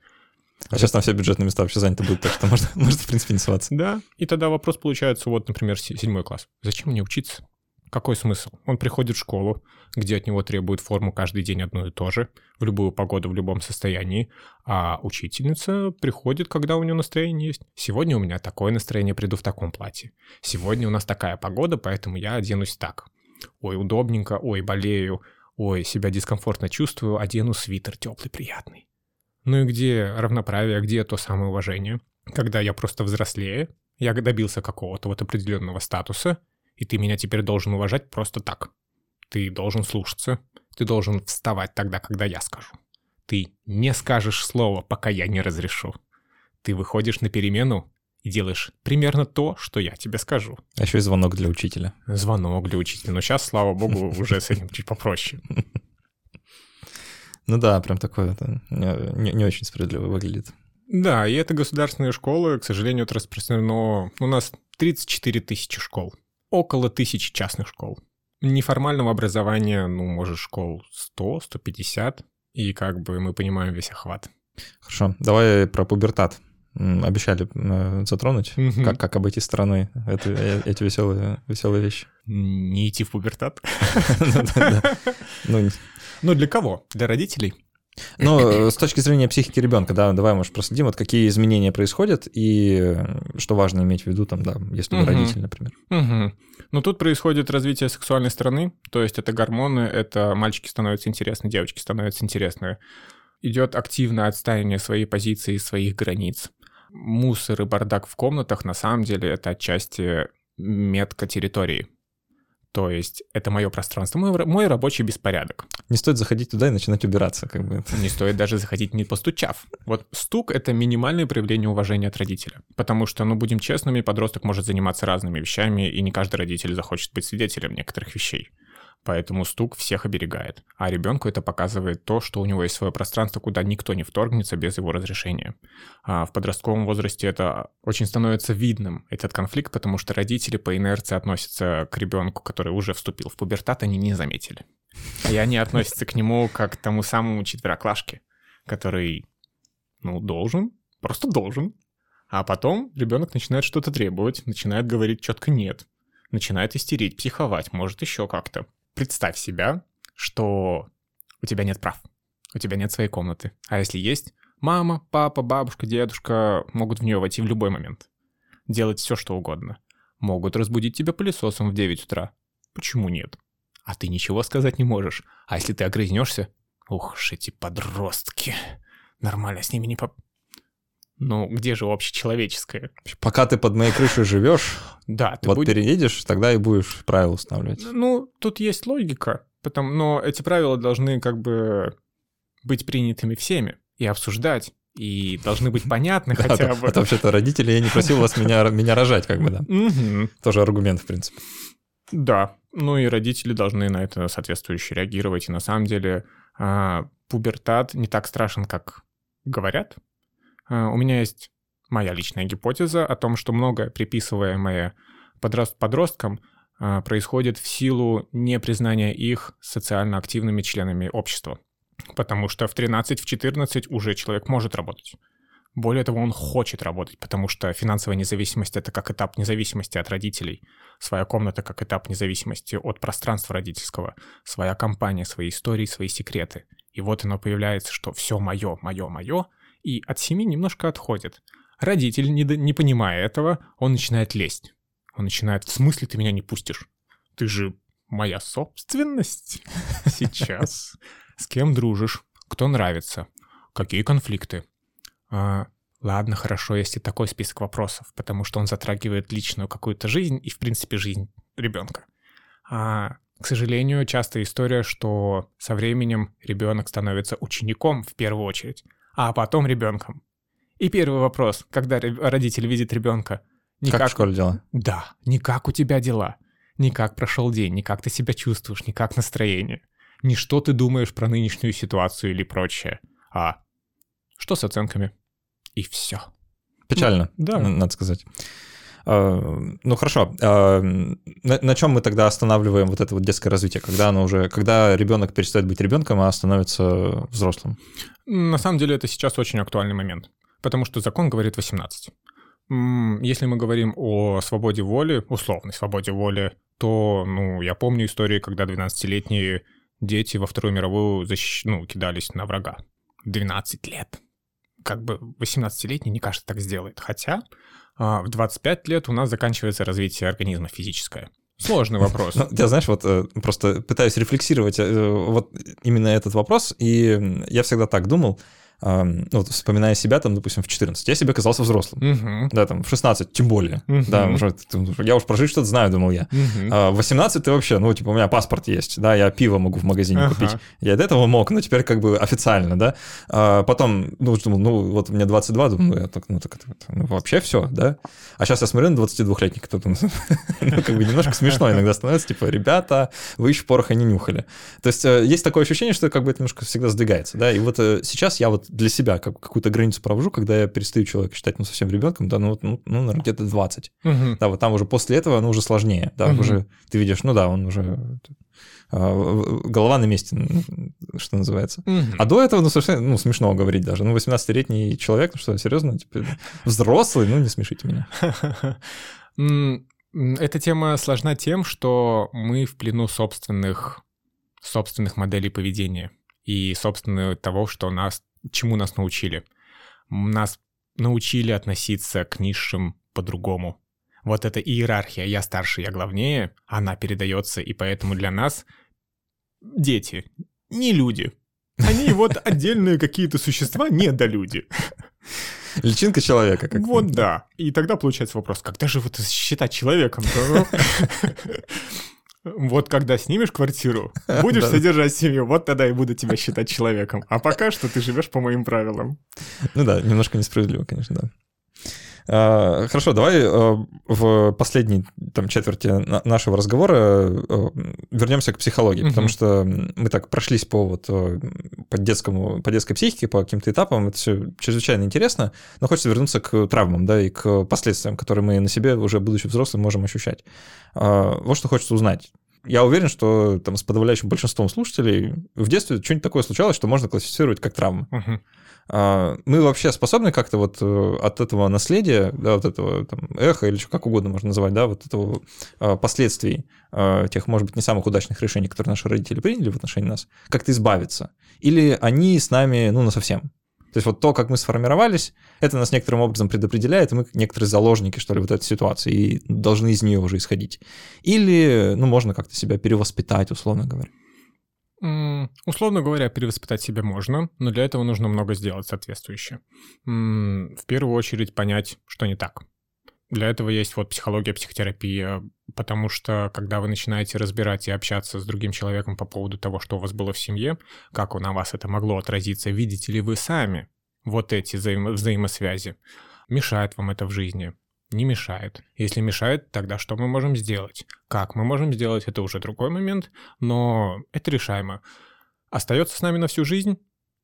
А сейчас там все бюджетные места вообще заняты будут, так что можно, [laughs] можно в принципе, не ссылаться. Да, и тогда вопрос получается, вот, например, седьмой класс. Зачем мне учиться? Какой смысл? Он приходит в школу, где от него требуют форму каждый день одну и то же, в любую погоду, в любом состоянии, а учительница приходит, когда у нее настроение есть. Сегодня у меня такое настроение, приду в таком платье. Сегодня у нас такая погода, поэтому я оденусь так. Ой, удобненько, ой, болею, ой, себя дискомфортно чувствую, одену свитер теплый, приятный. Ну и где равноправие, где то самое уважение? Когда я просто взрослее, я добился какого-то вот определенного статуса, и ты меня теперь должен уважать просто так. Ты должен слушаться, ты должен вставать тогда, когда я скажу. Ты не скажешь слова, пока я не разрешу. Ты выходишь на перемену и делаешь примерно то, что я тебе скажу. А еще и звонок для учителя. Звонок для учителя. Но сейчас, слава богу, [laughs] уже с этим чуть попроще. Ну да, прям такое это не, не очень справедливо выглядит. Да, и это государственные школы, к сожалению, это распространено. У нас 34 тысячи школ около тысячи частных школ. Неформального образования, ну, может, школ 100, 150, и как бы мы понимаем весь охват. Хорошо, давай про пубертат. Обещали э, затронуть, mm-hmm. как, как обойти стороной это, э, эти веселые, веселые вещи. Не идти в пубертат? [laughs] Ну, ну, для кого? Для родителей? Ну, э, с точки зрения психики ребенка, да, давай, может, проследим, вот какие изменения происходят и э, что важно иметь в виду, там, да, если вы угу. родитель, например. Угу. Ну, тут происходит развитие сексуальной стороны, то есть это гормоны, это мальчики становятся интересны, девочки становятся интересны. Идет активное отстаивание своей позиции, своих границ. Мусор и бардак в комнатах, на самом деле, это отчасти метка территории. То есть это мое пространство, мой, мой рабочий беспорядок. Не стоит заходить туда и начинать убираться, как бы. Не стоит даже заходить не постучав. Вот стук — это минимальное проявление уважения от родителя. Потому что, ну, будем честными, подросток может заниматься разными вещами, и не каждый родитель захочет быть свидетелем некоторых вещей поэтому стук всех оберегает. А ребенку это показывает то, что у него есть свое пространство, куда никто не вторгнется без его разрешения. А в подростковом возрасте это очень становится видным, этот конфликт, потому что родители по инерции относятся к ребенку, который уже вступил в пубертат, они не заметили. И они относятся к нему как к тому самому четвероклашке, который, ну, должен, просто должен. А потом ребенок начинает что-то требовать, начинает говорить четко «нет», начинает истерить, психовать, может еще как-то представь себя, что у тебя нет прав, у тебя нет своей комнаты. А если есть, мама, папа, бабушка, дедушка могут в нее войти в любой момент. Делать все, что угодно. Могут разбудить тебя пылесосом в 9 утра. Почему нет? А ты ничего сказать не можешь. А если ты огрызнешься? Ух эти подростки. Нормально с ними не по... Ну, где же общечеловеческое? Пока ты под моей крышей живешь, Да, ты вот будь- переедешь, тогда и будешь правила устанавливать. Ну, тут есть логика, потому... но эти правила должны как бы быть принятыми всеми и обсуждать, и должны быть понятны [laughs] хотя бы. а то вообще-то родители, я не просил вас меня, меня рожать, как бы, да. Тоже аргумент, в принципе. Да, ну и родители должны на это соответствующе реагировать. И на самом деле а, пубертат не так страшен, как говорят. А, у меня есть моя личная гипотеза о том, что многое, приписываемое подрост- подросткам, а, происходит в силу непризнания их социально активными членами общества. Потому что в 13, в 14 уже человек может работать. Более того, он хочет работать, потому что финансовая независимость — это как этап независимости от родителей своя комната как этап независимости от пространства родительского, своя компания, свои истории, свои секреты. И вот оно появляется, что все мое, мое, мое, и от семьи немножко отходит. Родитель, не, не понимая этого, он начинает лезть. Он начинает, в смысле ты меня не пустишь? Ты же моя собственность [laughs] сейчас. С кем дружишь? Кто нравится? Какие конфликты? А, Ладно, хорошо, если такой список вопросов, потому что он затрагивает личную какую-то жизнь и, в принципе, жизнь ребенка. А, к сожалению, частая история, что со временем ребенок становится учеником в первую очередь, а потом ребенком. И первый вопрос, когда родитель видит ребенка, не Как в школе дела? да, не как у тебя дела, не как прошел день, не как ты себя чувствуешь, не как настроение, не что ты думаешь про нынешнюю ситуацию или прочее, а что с оценками. И все. Печально, Да. н- надо сказать. А, Ну хорошо, а, на, чем мы тогда останавливаем вот это вот детское развитие, когда оно уже, когда ребенок перестает быть ребенком, а становится взрослым? На самом деле это сейчас очень актуальный момент, потому что закон говорит 18. М, Если мы говорим о свободе воли, условной свободе воли, то, ну, я помню истории, когда 12-летние дети во Вторую мировую защищ... ну, кидались на врага. 12 лет. Как бы 18-летний, не кажется, так сделает. Хотя а, в 25 лет у нас заканчивается развитие организма физическое. Сложный вопрос. [laughs] Я знаешь, вот э, просто пытаюсь рефлексировать э, вот именно этот вопрос, и я всегда так думал, вот вспоминая себя, там, допустим, в 14, я себе казался взрослым. Мгм. Да, там, в 16 тем более. Мгм. Да, уже, я уж прожить что-то знаю, думал я. Мгм. А в 18 ты вообще, ну, типа, у меня паспорт есть, да, я пиво могу в магазине Ага. купить. Я до этого мог, но теперь как бы официально, да. А потом, ну, думал, ну, вот мне 22, думаю, я так, ну, так ну, вообще все, да. А сейчас я смотрю на 22-летних, кто там, [laughs] ну, как бы немножко смешно иногда становится, типа, ребята, вы еще пороха не нюхали. То есть э, есть такое ощущение, что как бы это немножко всегда сдвигается, да, и вот э, сейчас я вот для себя как, какую-то границу провожу, когда я перестаю человека считать, ну, совсем ребенком, да, ну, вот, ну, ну, наверное, где-то 20. Мгм. Да, вот там уже после этого оно уже сложнее. Да, Мгм. уже ты видишь, ну да, он уже а, голова на месте, что называется. Мгм. А до этого, ну, совершенно, ну, смешно говорить даже. Ну, 18-летний человек, ну что, серьезно, типа, взрослый, ну, не смешите меня. [laughs] Эта тема сложна тем, что мы в плену собственных, собственных моделей поведения и, собственно, того, что нас, чему нас научили. Нас научили относиться к низшим по-другому. Вот эта иерархия «я старше, я главнее», она передается, и поэтому для нас дети не люди. Они [laughs] вот отдельные какие-то существа, недолюди. Личинка человека. Как Вот да. И тогда получается вопрос, когда же вот считать человеком? [laughs] [laughs] Вот когда снимешь квартиру, [laughs] будешь содержать семью, вот тогда и буду тебя считать человеком. А пока что ты живешь по моим правилам. Ну да, немножко несправедливо, конечно, да. А, Хорошо, давай э, в последней там, четверти на- нашего разговора э, вернемся к психологии, Мгм. потому что мы так прошлись по, вот, э, по, детскому, по детской психике, по каким-то этапам, это все чрезвычайно интересно, но хочется вернуться к травмам, да, и к последствиям, которые мы на себе уже, будучи взрослым, можем ощущать. А, Вот что хочется узнать. Я уверен, что там с подавляющим большинством слушателей в детстве что-нибудь такое случалось, что можно классифицировать как травму. Мгм. А, Мы вообще способны как-то вот э, от этого наследия, да, вот этого там, эха или как угодно можно назвать, да, вот этого а, последствий а, тех, может быть, не самых удачных решений, которые наши родители приняли в отношении нас, как-то избавиться? Или они с нами, ну, насовсем? То есть вот то, как мы сформировались, это нас некоторым образом предопределяет, и мы некоторые заложники, что ли, вот этой ситуации, и должны из нее уже исходить. Или, ну, можно как-то себя перевоспитать, условно говоря. Условно говоря, перевоспитать себя можно, но для этого нужно много сделать соответствующе. В первую очередь понять, что не так. Для этого есть вот психология, психотерапия, потому что когда вы начинаете разбирать и общаться с другим человеком по поводу того, что у вас было в семье, как на вас это могло отразиться, видите ли вы сами вот эти взаимо- взаимосвязи, мешает вам это в жизни, не мешает. Если мешает, тогда что мы можем сделать? Как мы можем сделать, это уже другой момент, но это решаемо. Остается с нами на всю жизнь?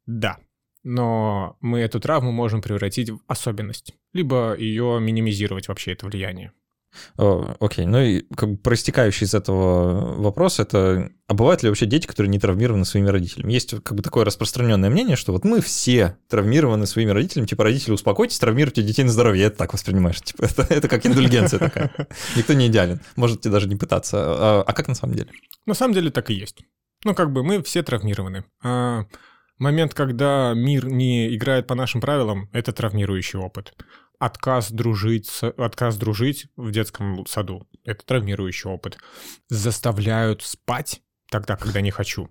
Да. Но мы эту травму можем превратить в особенность, либо ее минимизировать вообще это влияние. О, Окей, ну и как бы проистекающий из этого вопрос это, а бывают ли вообще дети, которые не травмированы своими родителями? Есть как бы такое распространенное мнение, что вот мы все травмированы своими родителями, типа родители, успокойтесь, травмируйте детей на здоровье, Я это так воспринимаешь, типа [laughs] это, это как индульгенция такая. [laughs] Никто не идеален, можете даже не пытаться. А, а как на самом деле? На самом деле так и есть. Ну, как бы мы все травмированы. А момент, когда мир не играет по нашим правилам, это травмирующий опыт. Отказ дружить, отказ дружить в детском саду – это травмирующий опыт. Заставляют спать тогда, когда не хочу.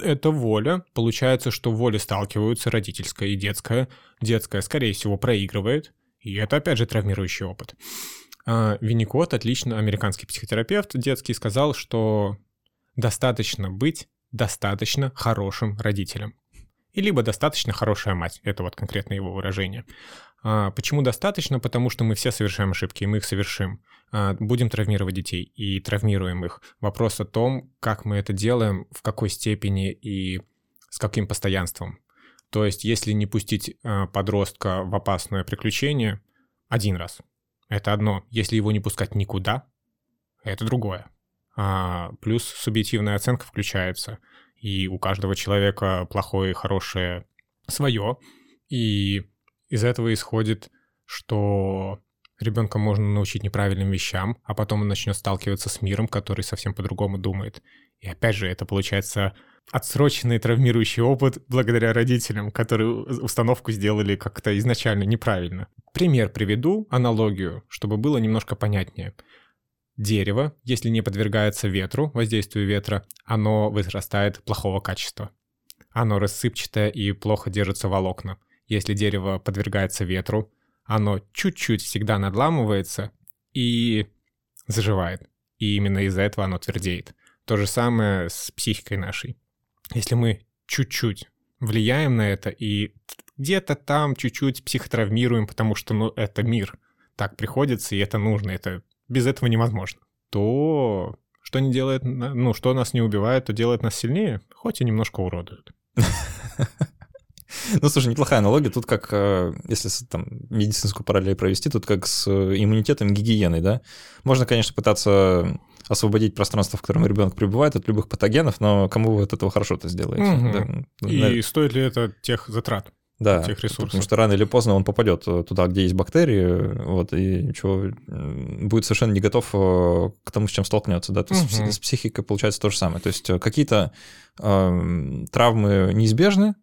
Это воля. Получается, что воли сталкиваются, родительская и детская. Детская, скорее всего, проигрывает. И это, опять же, травмирующий опыт. А, Винникот, отлично, американский психотерапевт детский, сказал, что достаточно быть достаточно хорошим родителем. И либо достаточно хорошая мать. Это вот конкретно его выражение. А, почему достаточно? Потому что мы все совершаем ошибки, и мы их совершим. А, будем травмировать детей и травмируем их. Вопрос о том, как мы это делаем, в какой степени и с каким постоянством. То есть, если не пустить а, подростка в опасное приключение один раз, это одно. Если его не пускать никуда, это другое. Плюс субъективная оценка включается. И у каждого человека плохое и хорошее свое. И из этого исходит, что ребенка можно научить неправильным вещам, а потом он начнет сталкиваться с миром, который совсем по-другому думает. И опять же, это получается отсроченный травмирующий опыт благодаря родителям, которые установку сделали как-то изначально неправильно. Пример приведу, аналогию, чтобы было немножко понятнее. Дерево, если не подвергается ветру, воздействию ветра, оно вырастает плохого качества. Оно рассыпчатое и плохо держится волокна. Если дерево подвергается ветру, оно чуть-чуть всегда надламывается и заживает. И именно из-за этого оно твердеет. То же самое с психикой нашей. Если мы чуть-чуть влияем на это и где-то там чуть-чуть психотравмируем, потому что ну, это мир, так приходится, и это нужно, это без этого невозможно, то что не делает, ну, что нас не убивает, то делает нас сильнее, хоть и немножко уродует. [laughs] Ну, слушай, неплохая аналогия. Тут как, э, если там медицинскую параллель провести, тут как с э, иммунитетом гигиеной, да? Можно, конечно, пытаться освободить пространство, в котором ребенок пребывает от любых патогенов, но кому вы от этого хорошо-то сделаете? Мгм. Да, И навер- стоит ли это тех затрат? Да, тех ресурсов. потому что рано или поздно он попадет э, туда, где есть бактерии, вот, и чего, м, будет совершенно не готов э, к тому, с чем столкнется, да, то есть Мгм. с психикой получается то же самое, то есть э, какие-то эм, травмы неизбежны,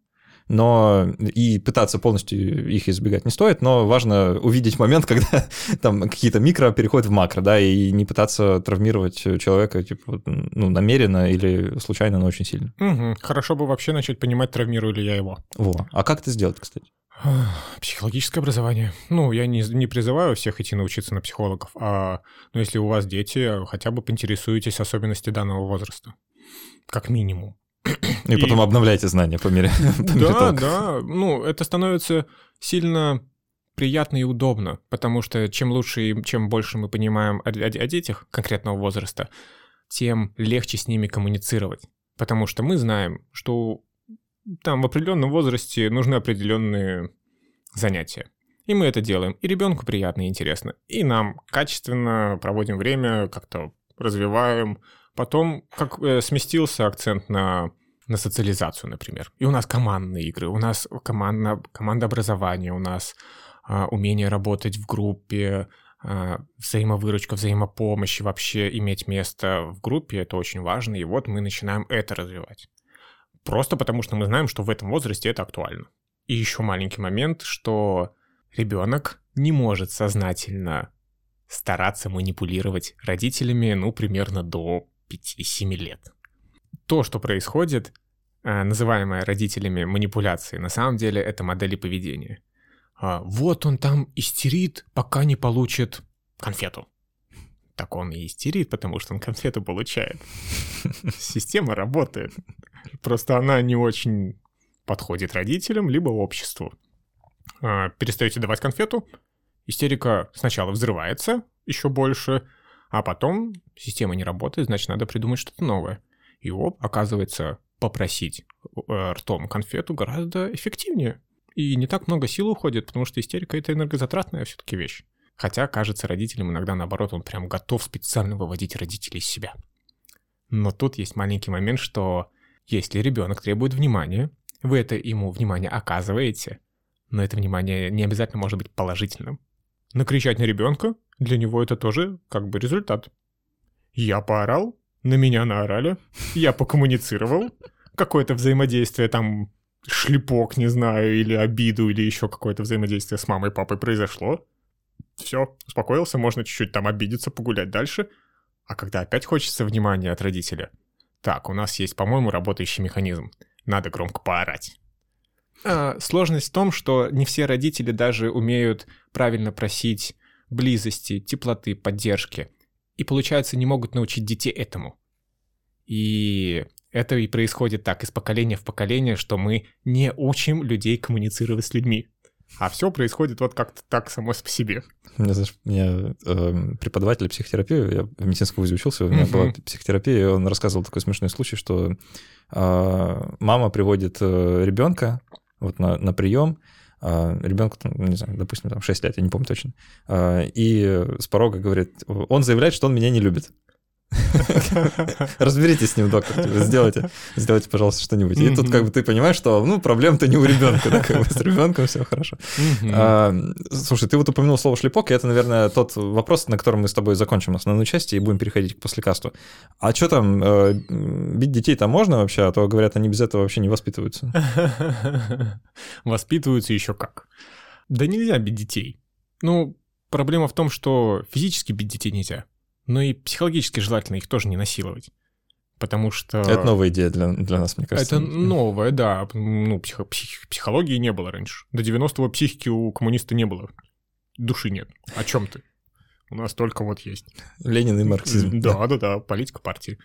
но и пытаться полностью их избегать не стоит, но важно увидеть момент, [laughs] когда там какие-то микро переходят в макро, да, и не пытаться травмировать человека, типа, ну, намеренно или случайно, но очень сильно. Мгм. Хорошо бы вообще начать понимать, травмирую ли я его. Во. А как это сделать, кстати? Психологическое образование. Ну, я не, не призываю всех идти научиться на психологов, а ну, если у вас дети, хотя бы поинтересуйтесь особенности данного возраста. Как минимум. И, И- потом обновляйте знания по мере, [laughs] по мере Да, того, как- да. Ну, это становится сильно приятно и удобно, потому что чем лучше и чем больше мы понимаем о, о- о детях конкретного возраста, тем легче с ними коммуницировать. Потому что мы знаем, что там в определенном возрасте нужны определенные занятия. И мы это делаем. И ребенку приятно и интересно. И нам качественно проводим время, как-то развиваем, Потом как э, сместился акцент на, на социализацию, например. И у нас командные игры, у нас команда, образования, у нас а, умение работать в группе, а, взаимовыручка, взаимопомощь, вообще иметь место в группе, это очень важно. И вот мы начинаем это развивать. Просто потому что мы знаем, что в этом возрасте это актуально. И еще маленький момент, что ребенок не может сознательно стараться манипулировать родителями, ну, примерно до 5-7 лет. То, что происходит, э, называемое родителями манипуляцией, на самом деле это модели поведения. А, вот он там истерит, пока не получит конфету. Так он и истерит, потому что он конфету получает. Система работает. Просто она не очень подходит родителям, либо обществу. А, перестаете давать конфету, истерика сначала взрывается еще больше, а потом система не работает, значит, надо придумать что-то новое. И оп, оказывается, попросить э, ртом конфету гораздо эффективнее. И не так много сил уходит, потому что истерика — это энергозатратная все-таки вещь. Хотя, кажется, родителям иногда, наоборот, он прям готов специально выводить родителей из себя. Но тут есть маленький момент, что если ребенок требует внимания, вы это ему внимание оказываете, но это внимание не обязательно может быть положительным. Накричать на ребенка для него это тоже как бы результат. Я поорал, на меня наорали, я покоммуницировал, какое-то взаимодействие там, шлепок, не знаю, или обиду, или еще какое-то взаимодействие с мамой и папой произошло. Все, успокоился, можно чуть-чуть там обидеться, погулять дальше. А когда опять хочется внимания от родителя, так, у нас есть, по-моему, работающий механизм. Надо громко поорать. А, сложность в том, что не все родители даже умеют правильно просить близости, теплоты, поддержки. И, получается, не могут научить детей этому. И это и происходит так из поколения в поколение, что мы не учим людей коммуницировать с людьми. А все происходит вот как-то так само по себе. Меня, знаешь, у меня э, преподаватель психотерапии, я в медицинском вузе учился, у меня uh-huh. была психотерапия, и он рассказывал такой смешной случай, что э, мама приводит э, ребенка вот на, на прием, ребенку, не знаю, допустим, там 6 лет, я не помню точно, э, и с порога говорит, он заявляет, что он меня не любит. [laughs] Разберитесь с ним, доктор, сделайте, сделайте, пожалуйста, что-нибудь. И тут как бы ты понимаешь, что, ну, проблем-то не у ребенка, да, как бы с ребенком все хорошо. А, слушай, ты вот упомянул слово шлепок, и это, наверное, тот вопрос, на котором мы с тобой закончим основную часть и будем переходить к послекасту. А что там, э, бить детей там можно вообще, а то, говорят, они без этого вообще не воспитываются. [laughs] Воспитываются еще как. Да нельзя бить детей. Ну, проблема в том, что физически бить детей нельзя но и психологически желательно их тоже не насиловать. Потому что... Это новая идея для, для нас, мне кажется. Это новая, да. Ну, психо, псих, психологии не было раньше. До 90-го психики у коммуниста не было. Души нет. О чем ты? У нас только вот есть. Ленин и марксизм. Да, да, да, политика партии.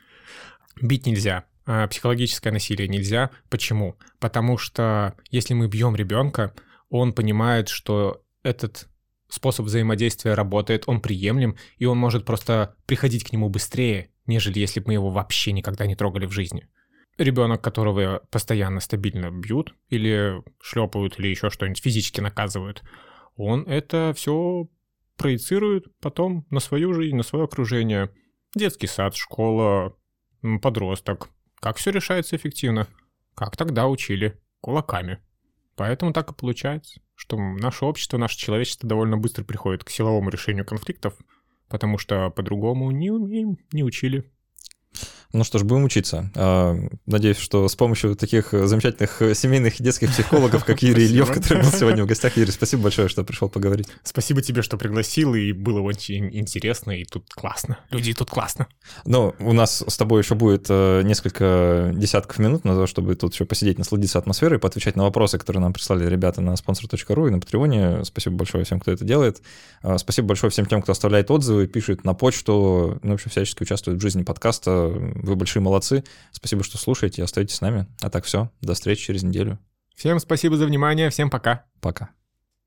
Бить нельзя. А психологическое насилие нельзя. Почему? Потому что если мы бьем ребенка, он понимает, что этот способ взаимодействия работает, он приемлем, и он может просто приходить к нему быстрее, нежели если бы мы его вообще никогда не трогали в жизни. Ребенок, которого постоянно стабильно бьют или шлепают, или еще что-нибудь физически наказывают, он это все проецирует потом на свою жизнь, на свое окружение. Детский сад, школа, подросток. Как все решается эффективно? Как тогда учили? Кулаками. Поэтому так и получается что наше общество, наше человечество довольно быстро приходит к силовому решению конфликтов, потому что по-другому не умеем, не учили. Ну что ж, будем учиться. А, надеюсь, что с помощью таких замечательных семейных и детских психологов, как Юрий Ильев, который был сегодня в гостях. Юрий, спасибо большое, что пришел поговорить. Спасибо тебе, что пригласил, и было очень интересно, и тут классно. Люди, тут классно. Ну, у нас с тобой еще будет э, несколько десятков минут на то, чтобы тут еще посидеть, насладиться атмосферой, поотвечать на вопросы, которые нам прислали ребята на sponsor.ru и на Патреоне. Спасибо большое всем, кто это делает. А, спасибо большое всем тем, кто оставляет отзывы, пишет на почту, ну, в общем, всячески участвует в жизни подкаста вы большие молодцы. Спасибо, что слушаете, остаетесь с нами. А так все, до встречи через неделю. Всем спасибо за внимание, всем пока. Пока.